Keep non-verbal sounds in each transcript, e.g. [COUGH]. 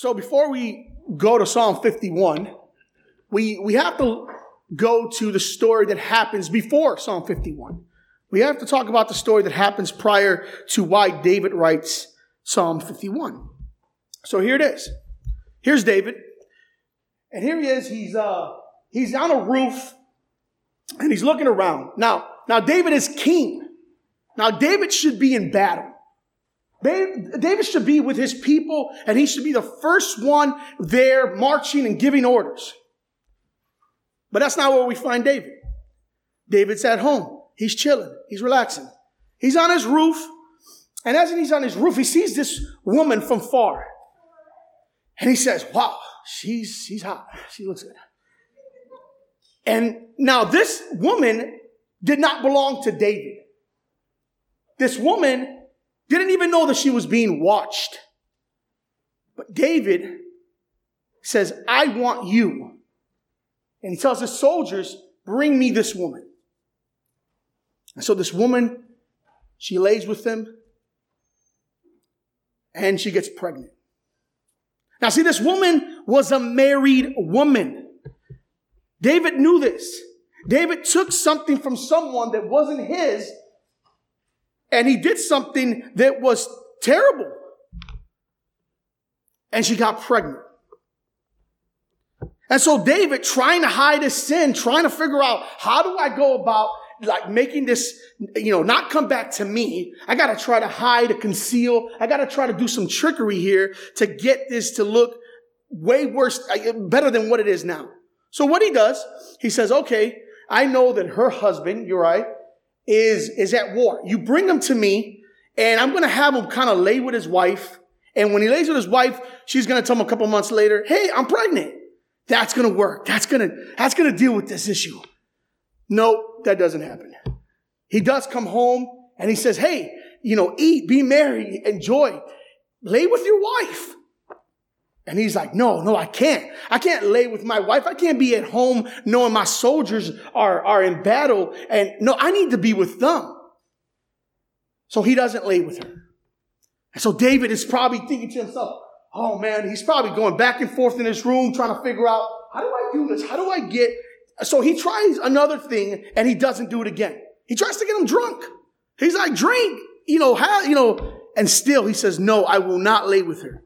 So before we go to Psalm 51, we, we have to go to the story that happens before Psalm 51. We have to talk about the story that happens prior to why David writes Psalm 51. So here it is. Here's David. And here he is. He's, uh, he's on a roof and he's looking around. Now, now David is king. Now David should be in battle. David should be with his people and he should be the first one there marching and giving orders. But that's not where we find David. David's at home. He's chilling. He's relaxing. He's on his roof. And as he's on his roof, he sees this woman from far. And he says, wow, she's, she's hot. She looks good. And now this woman did not belong to David. This woman didn't even know that she was being watched. But David says, I want you. And he tells his soldiers, bring me this woman. And so this woman, she lays with him and she gets pregnant. Now see, this woman was a married woman. David knew this. David took something from someone that wasn't his and he did something that was terrible. And she got pregnant. And so David trying to hide his sin, trying to figure out how do I go about like making this, you know, not come back to me. I got to try to hide, to conceal. I got to try to do some trickery here to get this to look way worse, uh, better than what it is now. So what he does, he says, okay, I know that her husband, you're right, is, is at war. You bring him to me and I'm going to have him kind of lay with his wife. And when he lays with his wife, she's going to tell him a couple months later, Hey, I'm pregnant. That's going to work. That's going to, that's going to deal with this issue. No, that doesn't happen. He does come home and he says, Hey, you know, eat, be merry, enjoy, lay with your wife. And he's like, no, no, I can't. I can't lay with my wife. I can't be at home knowing my soldiers are, are in battle. And no, I need to be with them. So he doesn't lay with her. And so David is probably thinking to himself, oh man, he's probably going back and forth in his room trying to figure out, how do I do this? How do I get so he tries another thing and he doesn't do it again. He tries to get him drunk. He's like, drink, you know, how, you know, and still he says, no, I will not lay with her.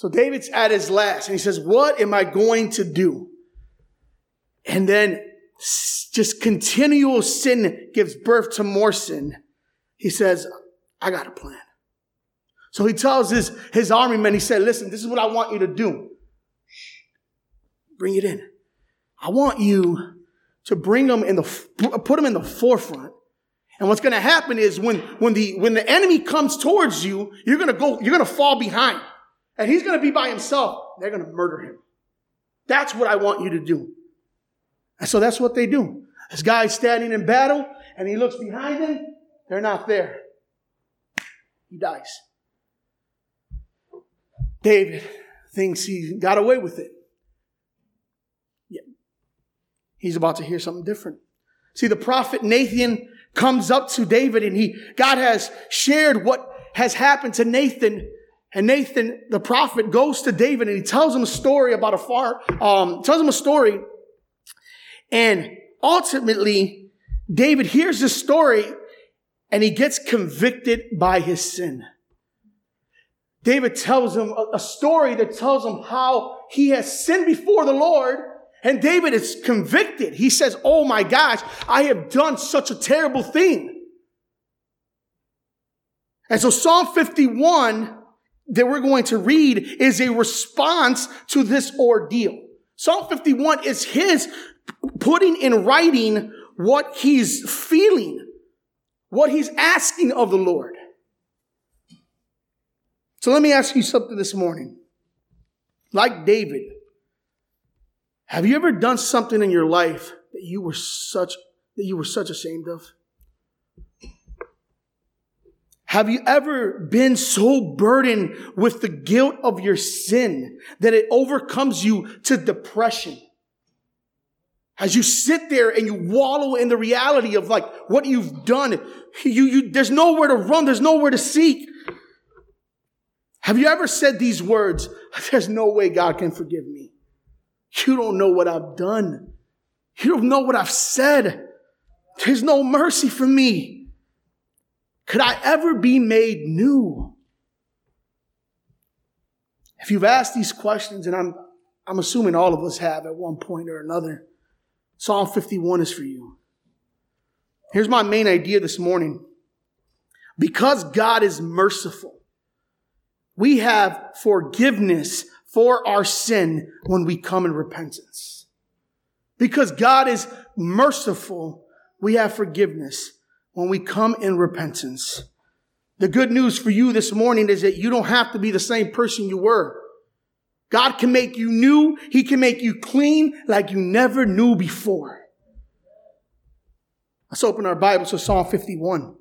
So David's at his last and he says, what am I going to do? And then just continual sin gives birth to more sin. He says, I got a plan. So he tells his, his army men, he said, listen, this is what I want you to do. Bring it in. I want you to bring them in the, put them in the forefront. And what's going to happen is when, when the, when the enemy comes towards you, you're going to go, you're going to fall behind and he's going to be by himself. They're going to murder him. That's what I want you to do. And so that's what they do. This guy's standing in battle and he looks behind him. They're not there. He dies. David thinks he got away with it. Yeah. He's about to hear something different. See, the prophet Nathan comes up to David and he, God has shared what has happened to Nathan. And Nathan, the prophet, goes to David and he tells him a story about a far, um, tells him a story. And ultimately, David hears this story and he gets convicted by his sin. David tells him a, a story that tells him how he has sinned before the Lord and David is convicted. He says, Oh my gosh, I have done such a terrible thing. And so Psalm 51 that we're going to read is a response to this ordeal. Psalm 51 is his putting in writing what he's feeling, what he's asking of the Lord. So let me ask you something this morning. Like David, have you ever done something in your life that you were such that you were such ashamed of? Have you ever been so burdened with the guilt of your sin that it overcomes you to depression? As you sit there and you wallow in the reality of like what you've done, you, you, there's nowhere to run, there's nowhere to seek. Have you ever said these words? There's no way God can forgive me. You don't know what I've done. You don't know what I've said. There's no mercy for me. Could I ever be made new? If you've asked these questions, and I'm, I'm assuming all of us have at one point or another, Psalm 51 is for you. Here's my main idea this morning. Because God is merciful, we have forgiveness for our sin when we come in repentance. Because God is merciful, we have forgiveness when we come in repentance. The good news for you this morning is that you don't have to be the same person you were. God can make you new. He can make you clean like you never knew before. Let's open our Bibles to Psalm 51.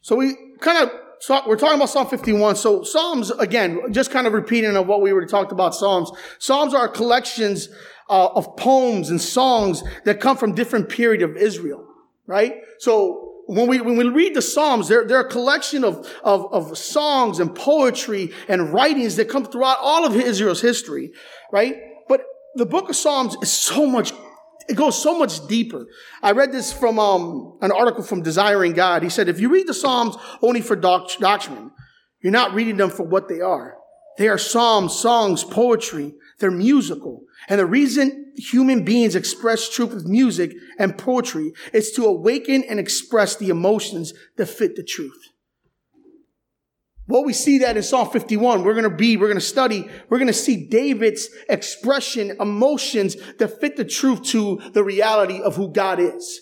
So we kind of so we're talking about Psalm 51. So Psalms, again, just kind of repeating of what we already talked about Psalms. Psalms are collections uh, of poems and songs that come from different period of Israel, right? So when we, when we read the Psalms, they're, they're a collection of, of, of songs and poetry and writings that come throughout all of Israel's history, right? But the book of Psalms is so much it goes so much deeper. I read this from um, an article from Desiring God. He said, if you read the Psalms only for doctrine, you're not reading them for what they are. They are psalms, songs, poetry. They're musical. And the reason human beings express truth with music and poetry is to awaken and express the emotions that fit the truth. What we see that in Psalm 51, we're going to be, we're going to study, we're going to see David's expression, emotions that fit the truth to the reality of who God is.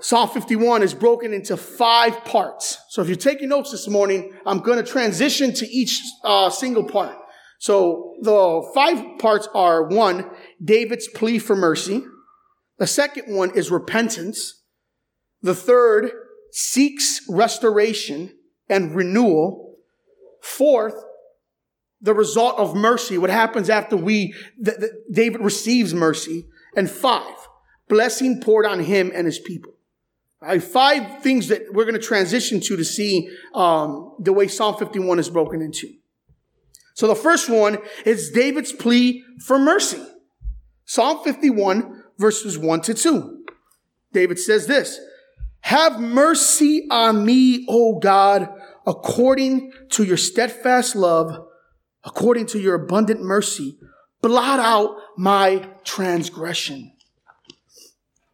Psalm 51 is broken into five parts. So if you're taking notes this morning, I'm going to transition to each uh, single part. So the five parts are one, David's plea for mercy. The second one is repentance. The third seeks restoration and renewal. Fourth, the result of mercy, what happens after we, the, the, David receives mercy. And five, blessing poured on him and his people. Right, five things that we're going to transition to to see um, the way Psalm 51 is broken into. So the first one is David's plea for mercy. Psalm 51 verses 1 to 2. David says this, have mercy on me, O God, according to your steadfast love, according to your abundant mercy. Blot out my transgression.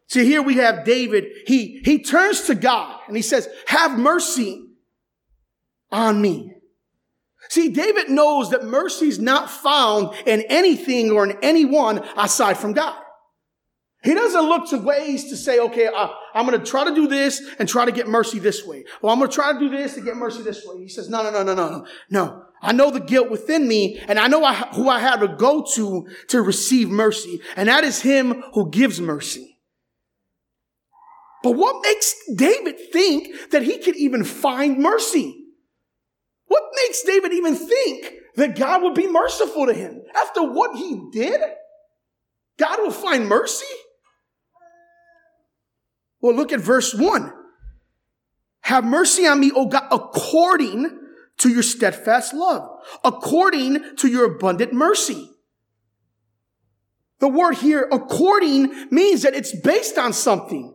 See, here we have David. He, he turns to God and he says, have mercy on me. See, David knows that mercy is not found in anything or in anyone aside from God. He doesn't look to ways to say, okay, uh, I'm going to try to do this and try to get mercy this way. Well, I'm going to try to do this and get mercy this way. He says, no, no, no, no, no, no. No. I know the guilt within me and I know I, who I have to go to to receive mercy. And that is him who gives mercy. But what makes David think that he could even find mercy? What makes David even think that God would be merciful to him after what he did? God will find mercy? Well, look at verse one. Have mercy on me, O God, according to your steadfast love, according to your abundant mercy. The word here, according, means that it's based on something.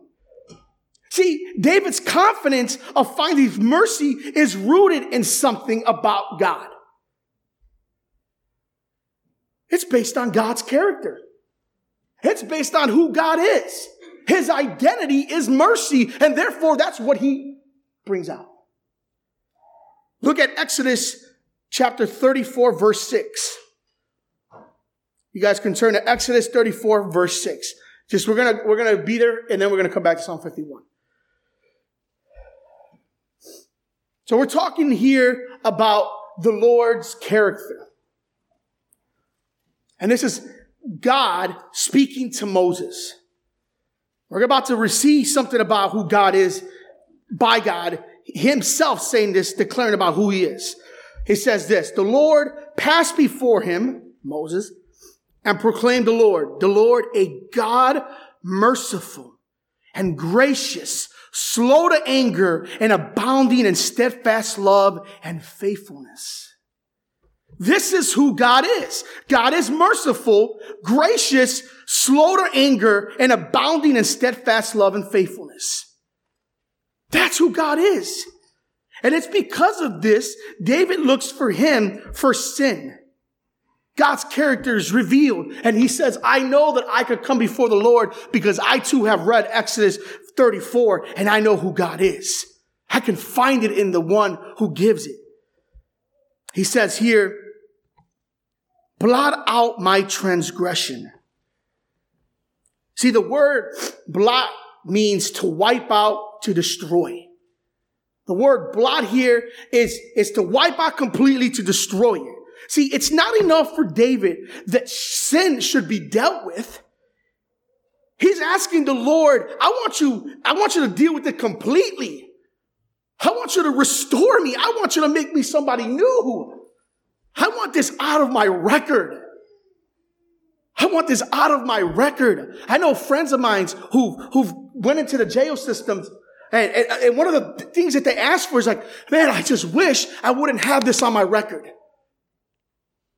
See, David's confidence of finding mercy is rooted in something about God. It's based on God's character. It's based on who God is. His identity is mercy, and therefore that's what he brings out. Look at Exodus chapter 34, verse 6. You guys can turn to Exodus 34, verse 6. Just we're gonna we're gonna be there and then we're gonna come back to Psalm 51. So we're talking here about the Lord's character. And this is God speaking to Moses. We're about to receive something about who God is by God himself saying this, declaring about who he is. He says this, the Lord passed before him, Moses, and proclaimed the Lord, the Lord, a God merciful and gracious, slow to anger, and abounding in steadfast love and faithfulness. This is who God is. God is merciful, gracious, slow to anger, and abounding in steadfast love and faithfulness. That's who God is. And it's because of this, David looks for him for sin. God's character is revealed. And he says, I know that I could come before the Lord because I too have read Exodus 34 and I know who God is. I can find it in the one who gives it. He says here, blot out my transgression. See, the word blot means to wipe out, to destroy. The word blot here is, is to wipe out completely, to destroy it. See, it's not enough for David that sin should be dealt with. He's asking the Lord, I want you, I want you to deal with it completely. I want you to restore me. I want you to make me somebody new. I want this out of my record. I want this out of my record. I know friends of mine who, who've went into the jail systems and, and, and one of the things that they ask for is like, man, I just wish I wouldn't have this on my record.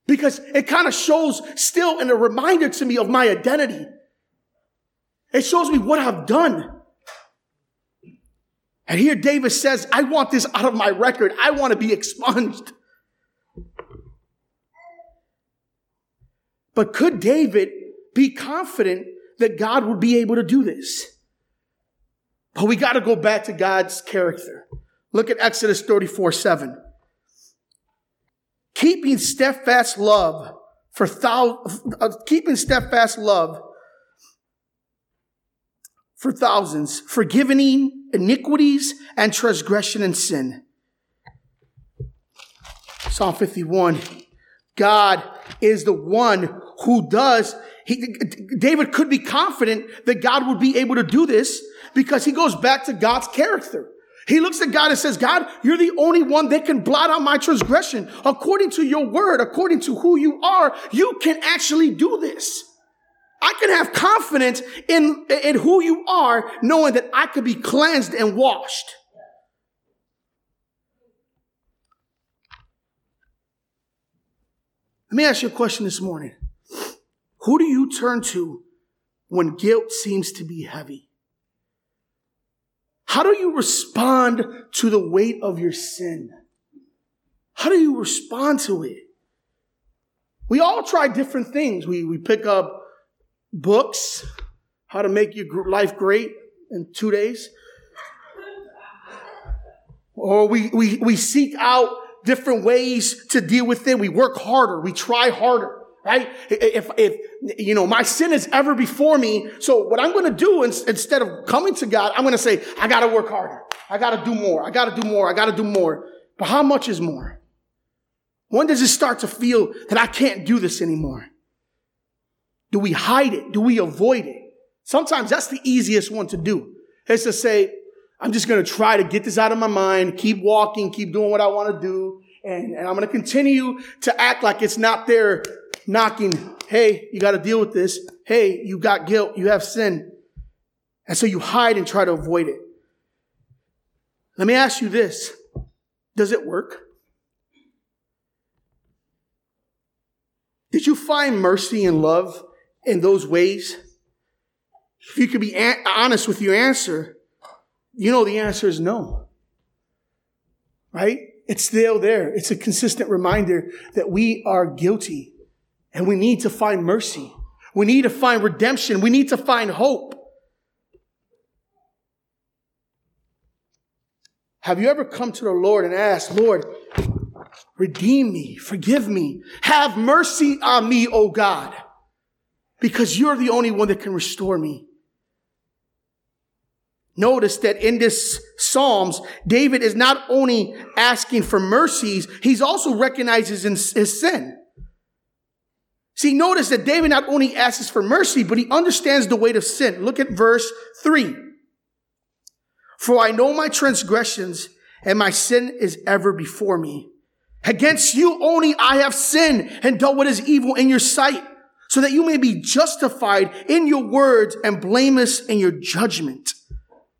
Because it kind of shows still and a reminder to me of my identity. It shows me what I've done. And here David says, I want this out of my record. I want to be expunged. But could David be confident that God would be able to do this? But we got to go back to God's character. Look at Exodus 34 7 keeping steadfast love for uh, keeping steadfast love for thousands, forgiving iniquities and transgression and sin. Psalm 51. God is the one who does. He, David could be confident that God would be able to do this because he goes back to God's character. He looks at God and says, God, you're the only one that can blot out my transgression. According to your word, according to who you are, you can actually do this. I can have confidence in, in who you are, knowing that I could be cleansed and washed. Let me ask you a question this morning. Who do you turn to when guilt seems to be heavy? How do you respond to the weight of your sin? How do you respond to it? We all try different things. We, we pick up books, how to make your life great in two days. Or we, we, we seek out different ways to deal with it. We work harder. We try harder right? If, if, you know, my sin is ever before me, so what I'm going to do instead of coming to God, I'm going to say, I got to work harder. I got to do more. I got to do more. I got to do more. But how much is more? When does it start to feel that I can't do this anymore? Do we hide it? Do we avoid it? Sometimes that's the easiest one to do. Is to say, I'm just going to try to get this out of my mind, keep walking, keep doing what I want to do, and, and I'm going to continue to act like it's not there knocking, hey, you got to deal with this. Hey, you got guilt. You have sin. And so you hide and try to avoid it. Let me ask you this. Does it work? Did you find mercy and love in those ways? If you could be honest with your answer, you know the answer is no. Right? It's still there. It's a consistent reminder that we are guilty and we need to find mercy. We need to find redemption. We need to find hope. Have you ever come to the Lord and asked, Lord, redeem me, forgive me, have mercy on me, O God, because you're the only one that can restore me. Notice that in this Psalms, David is not only asking for mercies, he's also recognizes his sin. See, notice that David not only asks for mercy, but he understands the weight of sin. Look at verse 3. For I know my transgressions, and my sin is ever before me. Against you only I have sinned and done what is evil in your sight, so that you may be justified in your words and blameless in your judgment.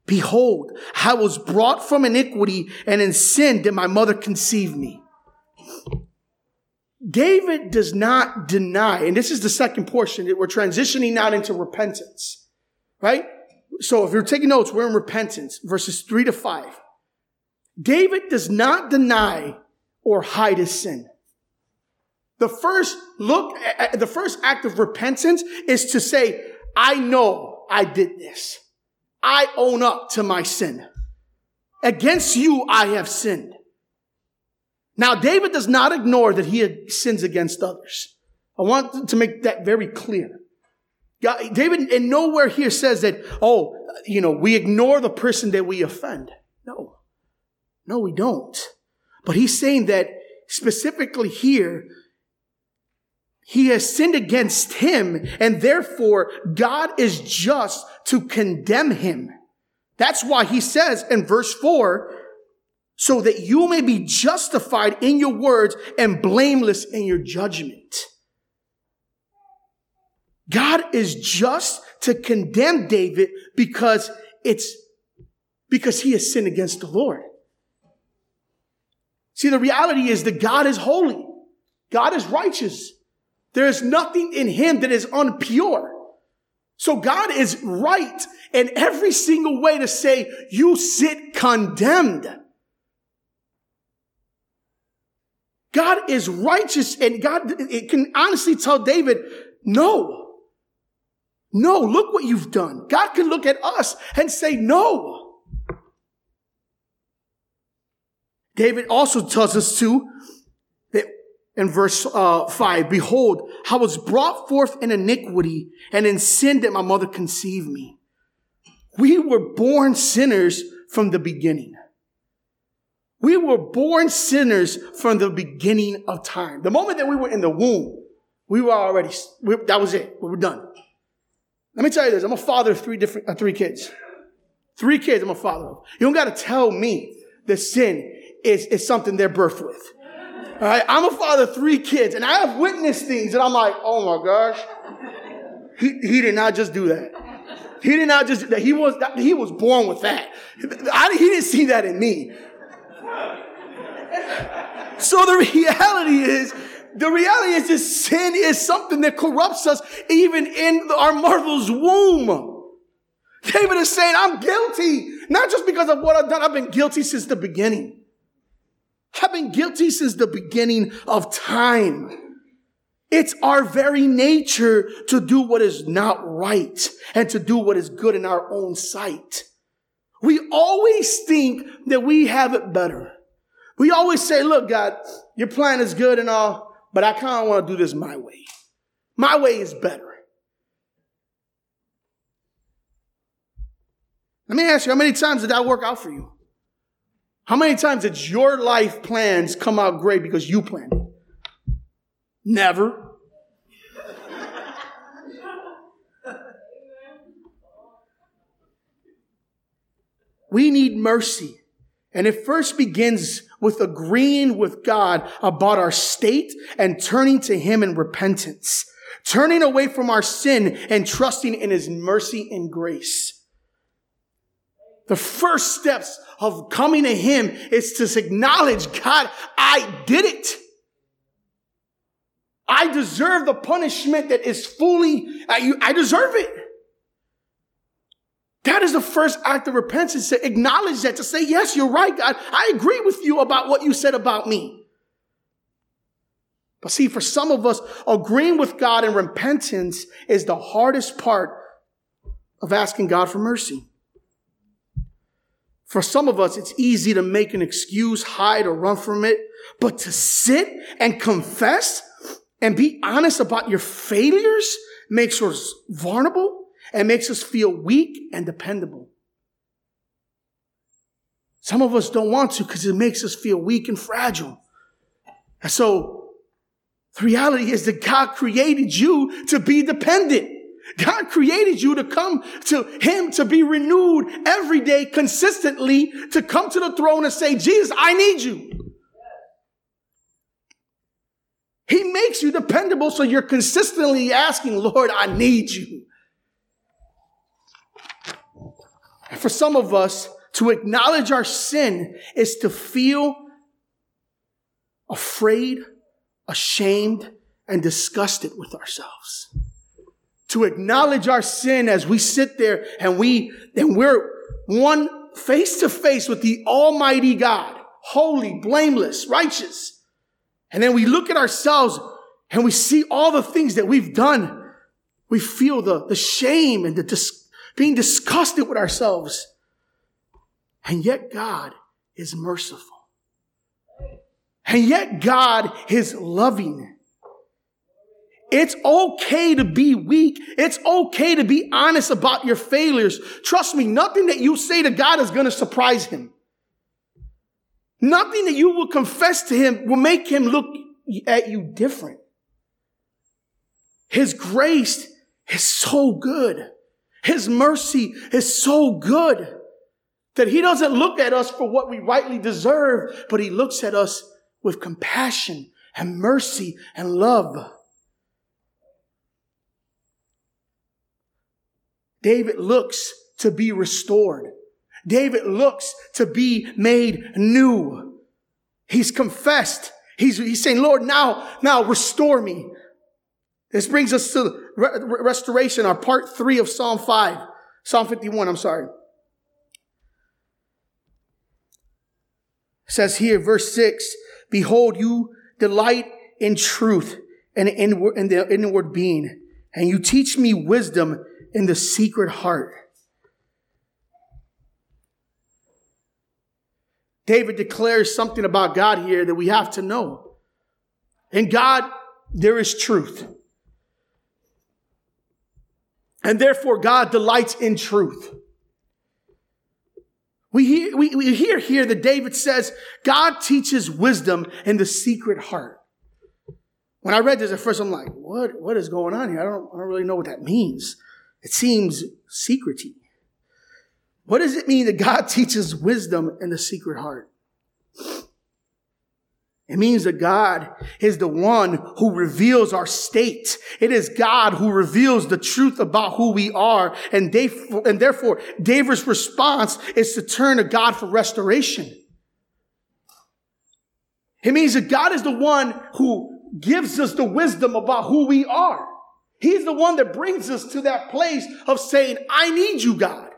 Behold, I was brought from iniquity and in sin did my mother conceive me. David does not deny, and this is the second portion that we're transitioning now into repentance, right? So if you're taking notes, we're in repentance, verses three to five. David does not deny or hide his sin. The first look, eh, eh, the first act of repentance is to say, I know I did this. I own up to my sin. Against you, I have sinned. Now, David does not ignore that he sins against others. I want to make that very clear. God, David in nowhere here says that, oh, you know, we ignore the person that we offend. No. No, we don't. But he's saying that specifically here, he has sinned against him and therefore God is just to condemn him. That's why he says in verse four, so that you may be justified in your words and blameless in your judgment. God is just to condemn David because it's because he has sinned against the Lord. See, the reality is that God is holy. God is righteous. There is nothing in him that is unpure. So God is right in every single way to say, you sit condemned. God is righteous and God can honestly tell David, no, no, look what you've done. God can look at us and say, no. David also tells us to in verse uh, 5 behold i was brought forth in iniquity and in sin did my mother conceive me. We were born sinners from the beginning. We were born sinners from the beginning of time. The moment that we were in the womb we were already we, that was it. We were done. Let me tell you this. I'm a father of three different uh, three kids. Three kids i'm a father of. You don't got to tell me that sin is, is something they're birthed with all right, I'm a father of three kids, and I have witnessed things that I'm like, oh my gosh, he, he did not just do that. He did not just that. He was he was born with that. I, he didn't see that in me. So the reality is, the reality is that sin is something that corrupts us even in our mother's womb. David is saying, I'm guilty. Not just because of what I've done. I've been guilty since the beginning. I've been guilty since the beginning of time. It's our very nature to do what is not right and to do what is good in our own sight. We always think that we have it better. We always say, look, God, your plan is good and all, but I kind of want to do this my way. My way is better. Let me ask you, how many times did that work out for you? How many times did your life plans come out great because you planned it? Never. we need mercy. And it first begins with agreeing with God about our state and turning to Him in repentance, turning away from our sin and trusting in His mercy and grace. The first steps of coming to Him is to acknowledge, God, I did it. I deserve the punishment that is fully, uh, I deserve it. That is the first act of repentance to acknowledge that, to say, yes, you're right, God. I agree with you about what you said about me. But see, for some of us, agreeing with God in repentance is the hardest part of asking God for mercy. For some of us, it's easy to make an excuse, hide, or run from it. But to sit and confess and be honest about your failures makes us vulnerable and makes us feel weak and dependable. Some of us don't want to because it makes us feel weak and fragile. And so the reality is that God created you to be dependent. God created you to come to Him to be renewed every day consistently, to come to the throne and say, Jesus, I need you. He makes you dependable so you're consistently asking, Lord, I need you. And For some of us, to acknowledge our sin is to feel afraid, ashamed, and disgusted with ourselves. To acknowledge our sin as we sit there and we, and we're one face to face with the Almighty God, holy, blameless, righteous. And then we look at ourselves and we see all the things that we've done. We feel the, the shame and the dis- being disgusted with ourselves. And yet God is merciful. And yet God is loving. It's okay to be weak. It's okay to be honest about your failures. Trust me, nothing that you say to God is going to surprise him. Nothing that you will confess to him will make him look at you different. His grace is so good. His mercy is so good that he doesn't look at us for what we rightly deserve, but he looks at us with compassion and mercy and love. David looks to be restored. David looks to be made new. He's confessed. He's, he's saying, Lord, now, now restore me. This brings us to re- restoration, our part three of Psalm 5, Psalm 51, I'm sorry. It says here, verse 6 Behold, you delight in truth and in, in the inward being, and you teach me wisdom in the secret heart. David declares something about God here that we have to know. In God, there is truth. And therefore, God delights in truth. We hear, we, we hear here that David says, God teaches wisdom in the secret heart. When I read this at first, I'm like, what, what is going on here? I don't, I don't really know what that means. It seems secrety. What does it mean that God [LAUGHS] teaches wisdom in the secret heart? It means that God is the one who reveals our state. It is God who reveals the truth about who we are. And, and therefore, David's response is to turn to God for restoration. It means that God is the one who gives us the wisdom about who we are. He's the one that brings us to that place of saying, I need you, God.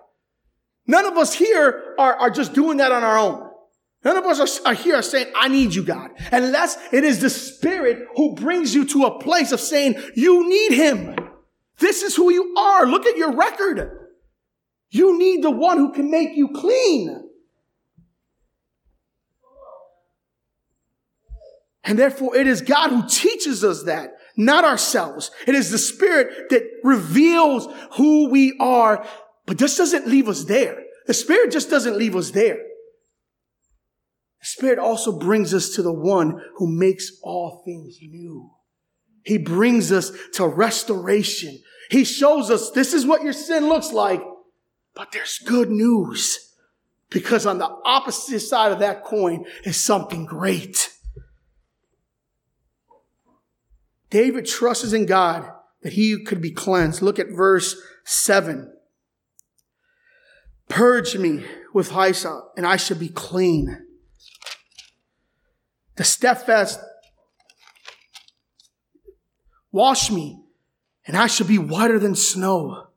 None of us here are, are just doing that on our own. None of us are, are here saying, I need you, God. Unless it is the Spirit who brings you to a place of saying, you need Him. This is who you are. Look at your record. You need the one who can make you clean. And therefore, it is God who teaches us that, not ourselves. It is the Spirit that reveals who we are. But this doesn't leave us there. The Spirit just doesn't leave us there. The Spirit also brings us to the one who makes all things new. He brings us to restoration. He shows us this is what your sin looks like, but there's good news because on the opposite side of that coin is something great. David trusts in God that he could be cleansed. Look at verse 7. Purge me with hyssop, and I shall be clean. The steadfast, wash me, and I shall be whiter than snow.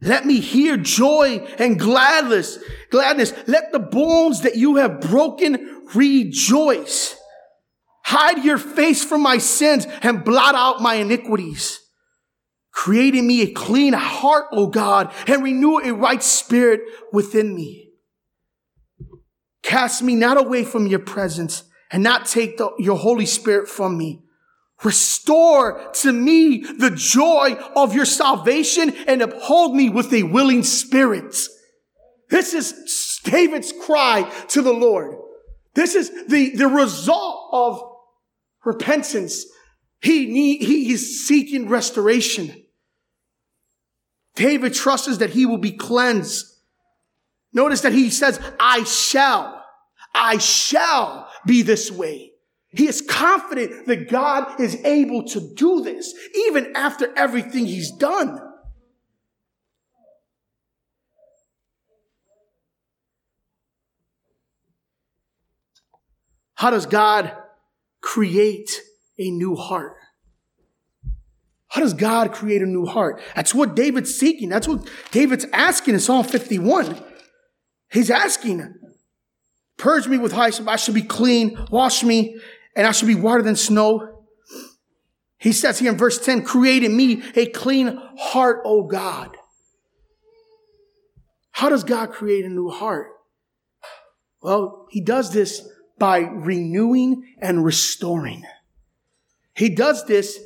Let me hear joy and gladness, gladness. Let the bones that you have broken rejoice. Hide your face from my sins and blot out my iniquities. Create in me a clean heart, O God, and renew a right spirit within me. Cast me not away from your presence and not take the, your Holy Spirit from me. Restore to me the joy of your salvation and uphold me with a willing spirit. This is David's cry to the Lord. This is the, the result of repentance. He, need, he is seeking restoration. David trusts that he will be cleansed. Notice that he says, I shall, I shall be this way. He is confident that God is able to do this, even after everything he's done. How does God create a new heart? How does God create a new heart? That's what David's seeking. That's what David's asking in Psalm 51. He's asking, Purge me with hyssop, I should be clean, wash me, and I should be whiter than snow. He says here in verse 10, create in me a clean heart, O God. How does God create a new heart? Well, he does this by renewing and restoring. He does this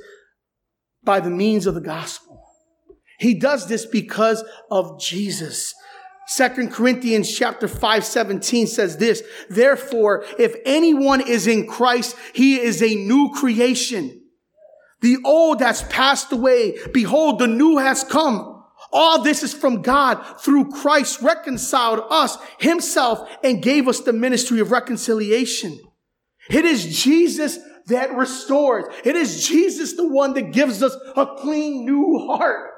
by the means of the gospel. He does this because of Jesus. Second Corinthians chapter 5, 17 says this, therefore, if anyone is in Christ, he is a new creation. The old has passed away. Behold, the new has come. All this is from God through Christ reconciled us himself and gave us the ministry of reconciliation. It is Jesus that restores. It is Jesus the one that gives us a clean new heart.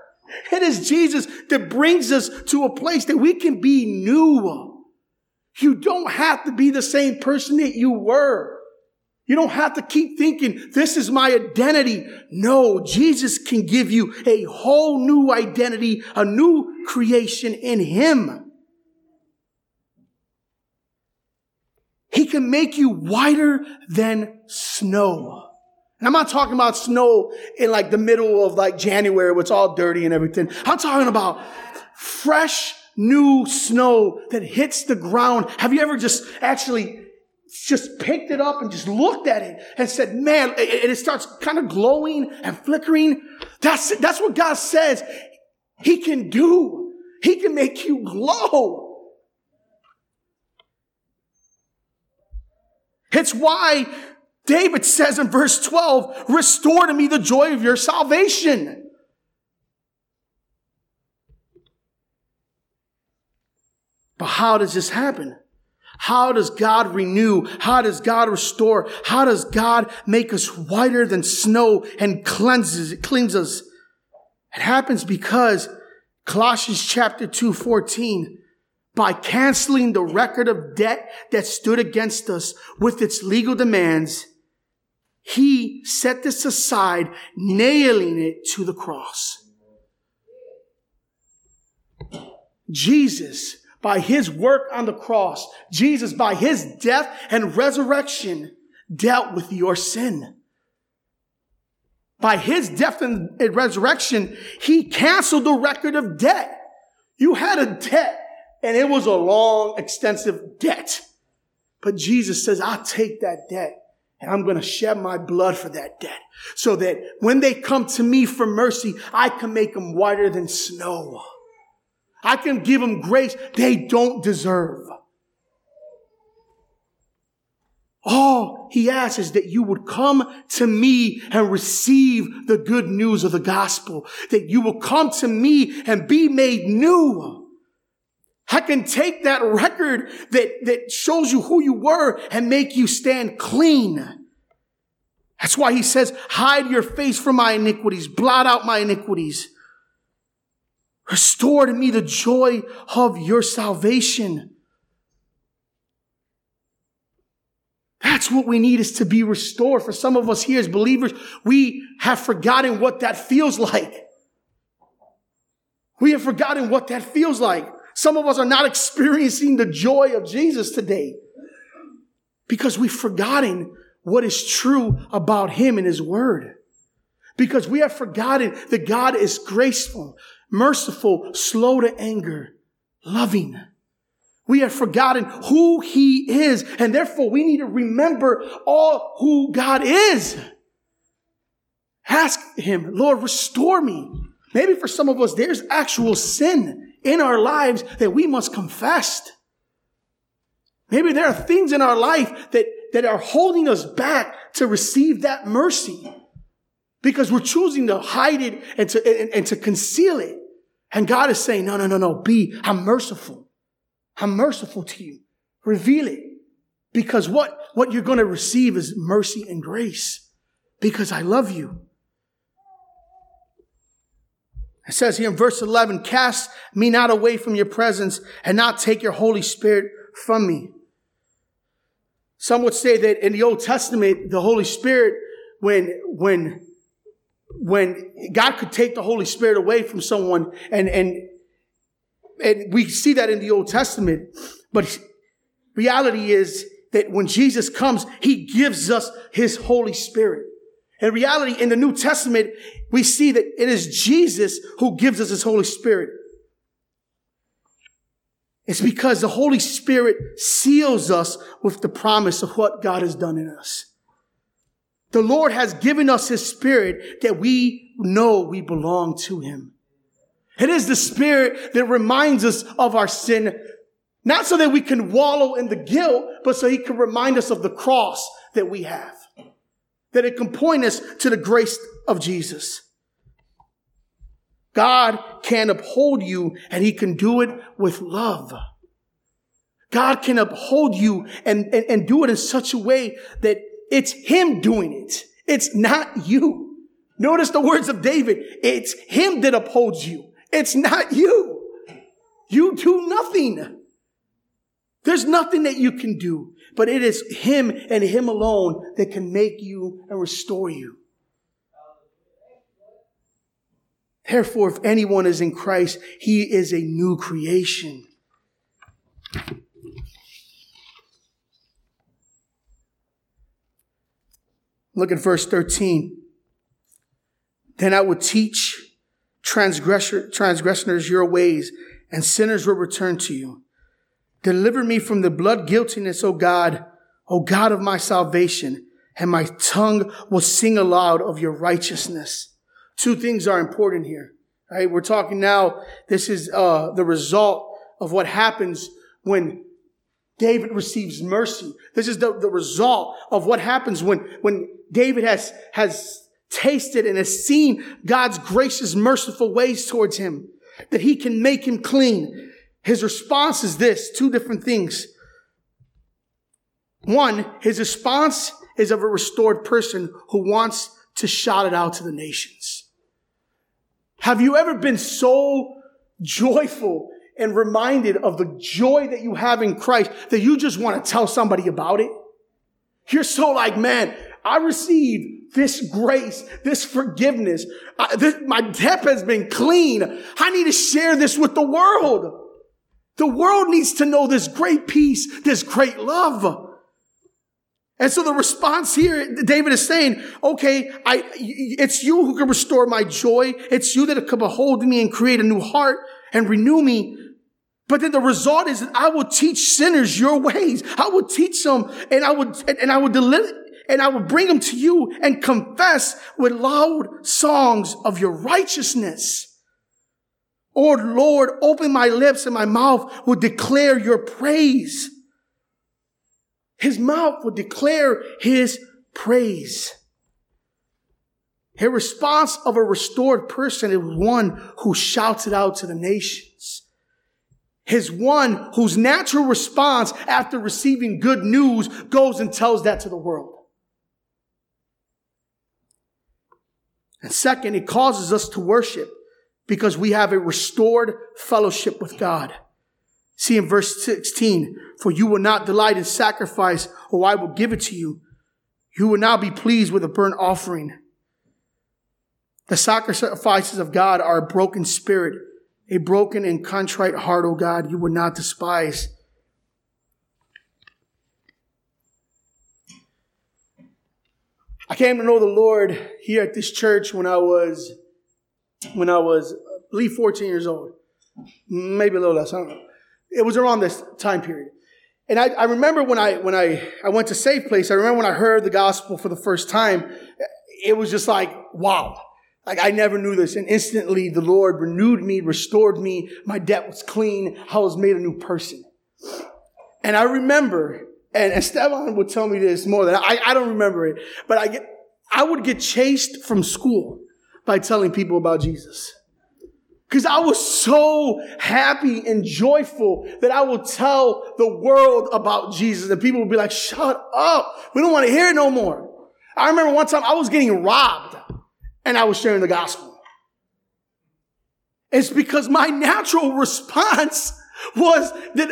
It is Jesus that brings us to a place that we can be new. You don't have to be the same person that you were. You don't have to keep thinking, this is my identity. No, Jesus can give you a whole new identity, a new creation in Him. He can make you whiter than snow. And I'm not talking about snow in like the middle of like January where it's all dirty and everything. I'm talking about fresh new snow that hits the ground. Have you ever just actually just picked it up and just looked at it and said, man, and it starts kind of glowing and flickering. That's, that's what God says he can do. He can make you glow. It's why David says in verse 12, restore to me the joy of your salvation. But how does this happen? How does God renew? How does God restore? How does God make us whiter than snow and cleanses, cleanses us? It happens because Colossians chapter 2, 14, by canceling the record of debt that stood against us with its legal demands, he set this aside, nailing it to the cross. Jesus, by his work on the cross, Jesus, by his death and resurrection, dealt with your sin. By his death and resurrection, he canceled the record of debt. You had a debt and it was a long, extensive debt. But Jesus says, I'll take that debt and I'm going to shed my blood for that debt so that when they come to me for mercy, I can make them whiter than snow. I can give them grace they don't deserve. All he asks is that you would come to me and receive the good news of the gospel, that you will come to me and be made new. I can take that record that, that shows you who you were and make you stand clean. That's why he says, hide your face from my iniquities, blot out my iniquities. Restore to me the joy of your salvation. That's what we need is to be restored. For some of us here as believers, we have forgotten what that feels like. We have forgotten what that feels like. Some of us are not experiencing the joy of Jesus today because we've forgotten what is true about him and his word. Because we have forgotten that God is graceful, merciful, slow to anger, loving. We have forgotten who he is, and therefore we need to remember all who God is. Ask him, Lord, restore me. Maybe for some of us, there's actual sin in our lives that we must confess. Maybe there are things in our life that, that are holding us back to receive that mercy because we're choosing to hide it and to, and, and to conceal it. And God is saying, no, no, no, no, be, I'm merciful. I'm merciful to you. Reveal it. Because what, what you're going to receive is mercy and grace. Because I love you. It says here in verse 11, cast me not away from your presence and not take your Holy Spirit from me. Some would say that in the Old Testament, the Holy Spirit, when, when, when God could take the Holy Spirit away from someone and, and, and we see that in the Old Testament, but reality is that when Jesus comes, He gives us His Holy Spirit. In reality, in the New Testament, we see that it is Jesus who gives us His Holy Spirit. It's because the Holy Spirit seals us with the promise of what God has done in us. The Lord has given us His Spirit that we know we belong to Him. It is the Spirit that reminds us of our sin, not so that we can wallow in the guilt, but so He can remind us of the cross that we have. That it can point us to the grace of Jesus. God can uphold you and he can do it with love. God can uphold you and, and, and do it in such a way that it's him doing it. It's not you. Notice the words of David. It's him that upholds you. It's not you. You do nothing. There's nothing that you can do, but it is him and him alone that can make you and restore you. Therefore, if anyone is in Christ, he is a new creation. Look at verse 13. Then I will teach transgressors your ways, and sinners will return to you. Deliver me from the blood guiltiness, O God, O God of my salvation, and my tongue will sing aloud of your righteousness. Two things are important here. Right? We're talking now, this is uh, the result of what happens when David receives mercy. This is the, the result of what happens when, when David has, has tasted and has seen God's gracious, merciful ways towards him, that he can make him clean. His response is this, two different things. One, his response is of a restored person who wants to shout it out to the nations. Have you ever been so joyful and reminded of the joy that you have in Christ that you just want to tell somebody about it? You're so like, man, I received this grace, this forgiveness. I, this, my debt has been clean. I need to share this with the world. The world needs to know this great peace, this great love. And so the response here, David is saying, okay, I, it's you who can restore my joy. It's you that can behold me and create a new heart and renew me. But then the result is that I will teach sinners your ways. I will teach them and I would, and I would deliver, and I will bring them to you and confess with loud songs of your righteousness. Oh Lord, open my lips and my mouth will declare your praise. His mouth will declare his praise. A response of a restored person is one who shouts it out to the nations. His one whose natural response after receiving good news goes and tells that to the world. And second, it causes us to worship because we have a restored fellowship with God. See in verse 16, for you will not delight in sacrifice, or I will give it to you. You will not be pleased with a burnt offering. The sacrifices of God are a broken spirit, a broken and contrite heart, O God, you would not despise. I came to know the Lord here at this church when I was, when I was, I believe, 14 years old. Maybe a little less, I don't know. It was around this time period. And I, I remember when I when I, I went to Safe Place, I remember when I heard the gospel for the first time, it was just like, wow. Like I never knew this. And instantly the Lord renewed me, restored me. My debt was clean. I was made a new person. And I remember, and Esteban would tell me this more than I, I don't remember it, but I get, I would get chased from school by telling people about Jesus. Because I was so happy and joyful that I would tell the world about Jesus. And people would be like, shut up. We don't want to hear it no more. I remember one time I was getting robbed and I was sharing the gospel. It's because my natural response was that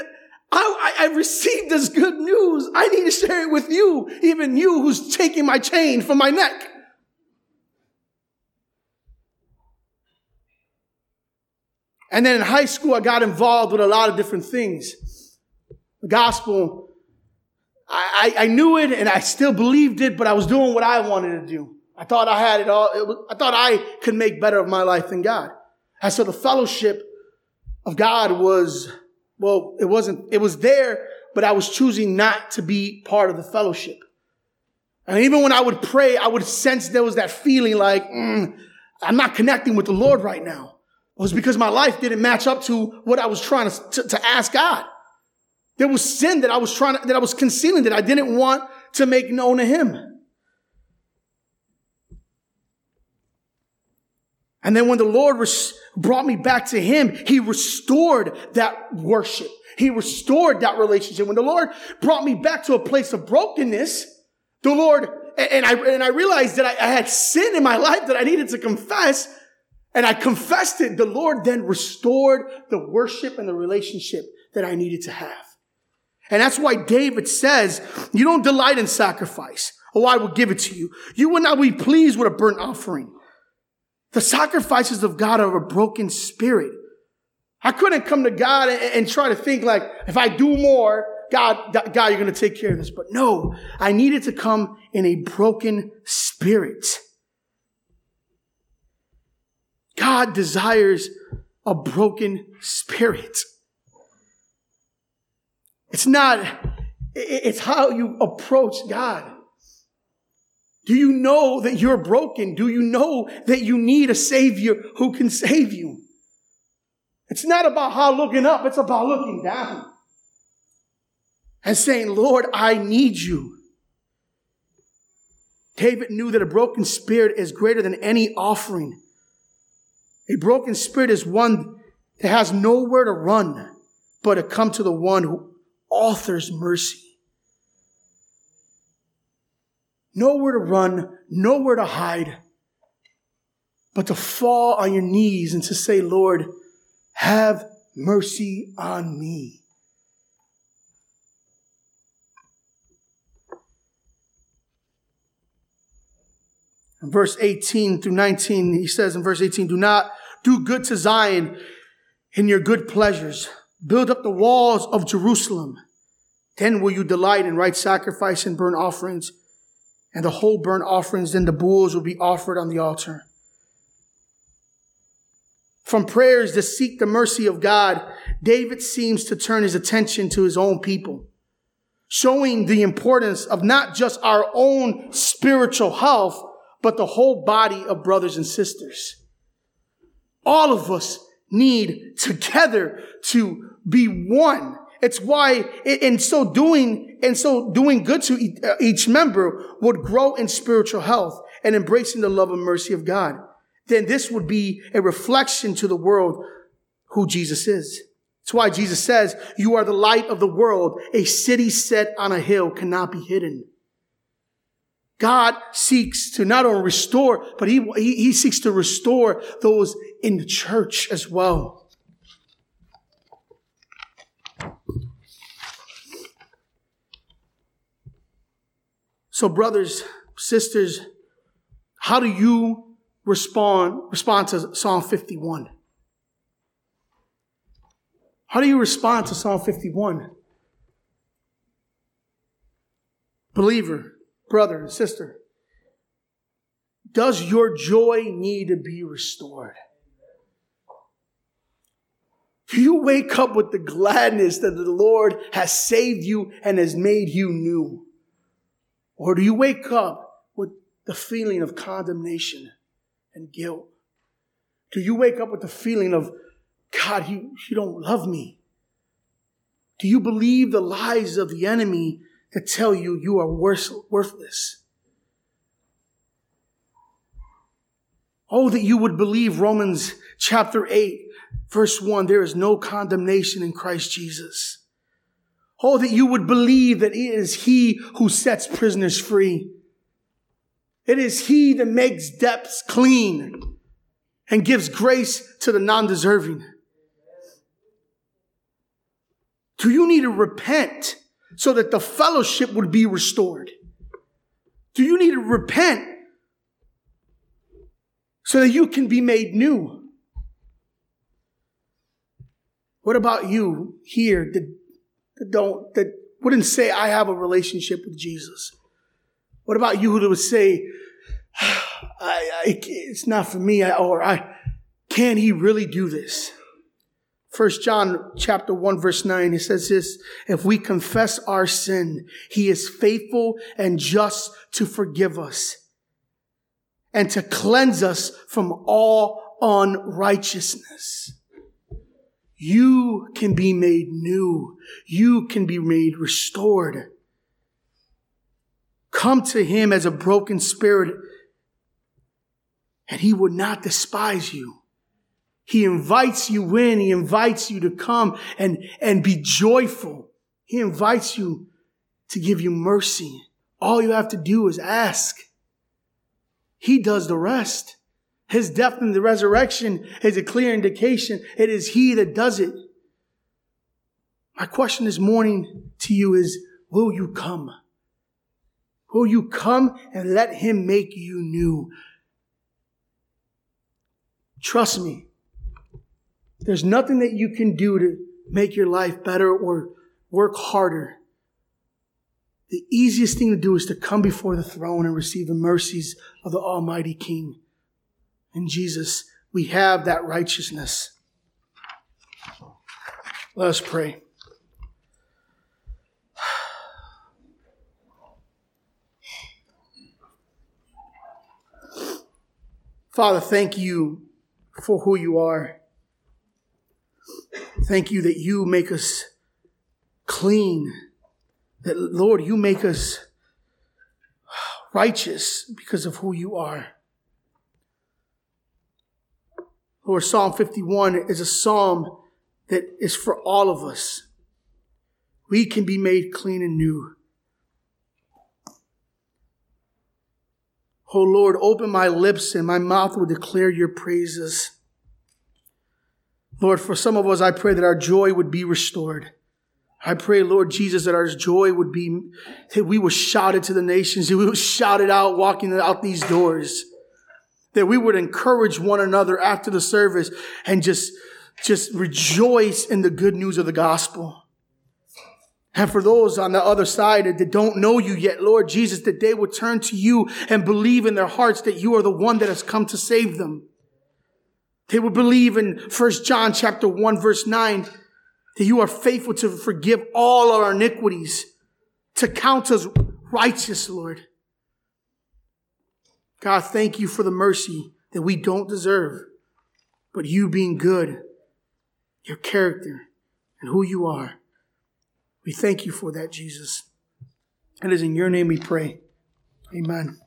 I, I, received this good news. I need to share it with you, even you who's taking my chain from my neck. And then in high school, I got involved with a lot of different things. The gospel, I, I, I knew it and I still believed it, but I was doing what I wanted to do. I thought I had it all. It was, I thought I could make better of my life than God. And so the fellowship of God was, well, it wasn't, it was there, but I was choosing not to be part of the fellowship. And even when I would pray, I would sense there was that feeling like, mm, I'm not connecting with the Lord right now. It was because my life didn't match up to what I was trying to, to, to ask God. There was sin that I was trying to, that I was concealing that I didn't want to make known to Him. And then when the Lord res- brought me back to Him, He restored that worship. He restored that relationship. When the Lord brought me back to a place of brokenness, the Lord, and I, and I realized that I, I had sin in my life that I needed to confess, and I confessed it. The Lord then restored the worship and the relationship that I needed to have. And that's why David says, you don't delight in sacrifice. Oh, I will give it to you. You will not be pleased with a burnt offering. The sacrifices of God are a broken spirit. I couldn't come to God and, and try to think like, if I do more, God, God, you're going to take care of this. But no, I needed to come in a broken spirit. God desires a broken spirit. It's not, it's how you approach God. Do you know that you're broken? Do you know that you need a savior who can save you? It's not about how looking up, it's about looking down and saying, Lord, I need you. David knew that a broken spirit is greater than any offering. A broken spirit is one that has nowhere to run but to come to the one who authors mercy. Nowhere to run, nowhere to hide, but to fall on your knees and to say, Lord, have mercy on me. In verse 18 through 19, he says in verse 18, do not do good to Zion in your good pleasures. Build up the walls of Jerusalem. Then will you delight in right sacrifice and burnt offerings and the whole burnt offerings and the bulls will be offered on the altar. From prayers to seek the mercy of God, David seems to turn his attention to his own people, showing the importance of not just our own spiritual health, but the whole body of brothers and sisters. All of us need together to be one it's why in so doing, and so doing good to uh, each member would grow in spiritual health and embracing the love and mercy of God. Then this would be a reflection to the world who Jesus is. That's why Jesus says, you are the light of the world. A city set on a hill cannot be hidden. God seeks to not only restore, but he, he, he seeks to restore those in the church as well. So, brothers, sisters, how do you respond, respond to Psalm 51? How do you respond to Psalm 51? Believer, brother, and sister, does your joy need to be restored? Do you wake up with the gladness that the Lord has saved you and has made you new? Or do you wake up with the feeling of condemnation and guilt? Do you wake up with the feeling of, God, you, you don't love me? Do you believe the lies of the enemy that tell you you are worth, worthless? Oh, that you would believe Romans chapter 8, verse 1 there is no condemnation in Christ Jesus. Oh, that you would believe that it is He who sets prisoners free. It is He that makes depths clean and gives grace to the non-deserving. Do you need to repent so that the fellowship would be restored? Do you need to repent so that you can be made new? What about you here that don't, that wouldn't say, I have a relationship with Jesus? What about you who would say, [SIGHS] I, I, it's not for me, or I, can he really do this? First John chapter 1 verse 9, it says this, if we confess our sin, he is faithful and just to forgive us and to cleanse us from all unrighteousness. You can be made new. You can be made restored. Come to him as a broken spirit and he would not despise you. He invites you in. He invites you to come and, and be joyful. He invites you to give you mercy. All you have to do is ask. He does the rest. His death and the resurrection is a clear indication. It is He that does it. My question this morning to you is, will you come? Will you come and let Him make you new? Trust me. There's nothing that you can do to make your life better or work harder. The easiest thing to do is to come before the throne and receive the mercies of the Almighty King. In Jesus, we have that righteousness. Let us pray. Father, thank you for who you are. Thank you that you make us clean. That, Lord, you make us righteous because of who you are. Lord, Psalm 51 is a psalm that is for all of us. We can be made clean and new. Oh Lord, open my lips and my mouth will declare your praises. Lord, for some of us, I pray that our joy would be restored. I pray, Lord Jesus, that our joy would be, that we would shout it to the nations, that we would shout it out walking out these doors, that we would encourage one another after the service and just, just rejoice in the good news of the gospel. And for those on the other side that don't know you yet, Lord Jesus, that they would turn to you and believe in their hearts that you are the one that has come to save them. They would believe in 1 John chapter 1 verse 9 that you are faithful to forgive all our iniquities, to count us righteous, Lord. God, thank you for the mercy that we don't deserve, but you being good, your character, and who you are. We thank you for that, Jesus. It is in your name we pray. Amen.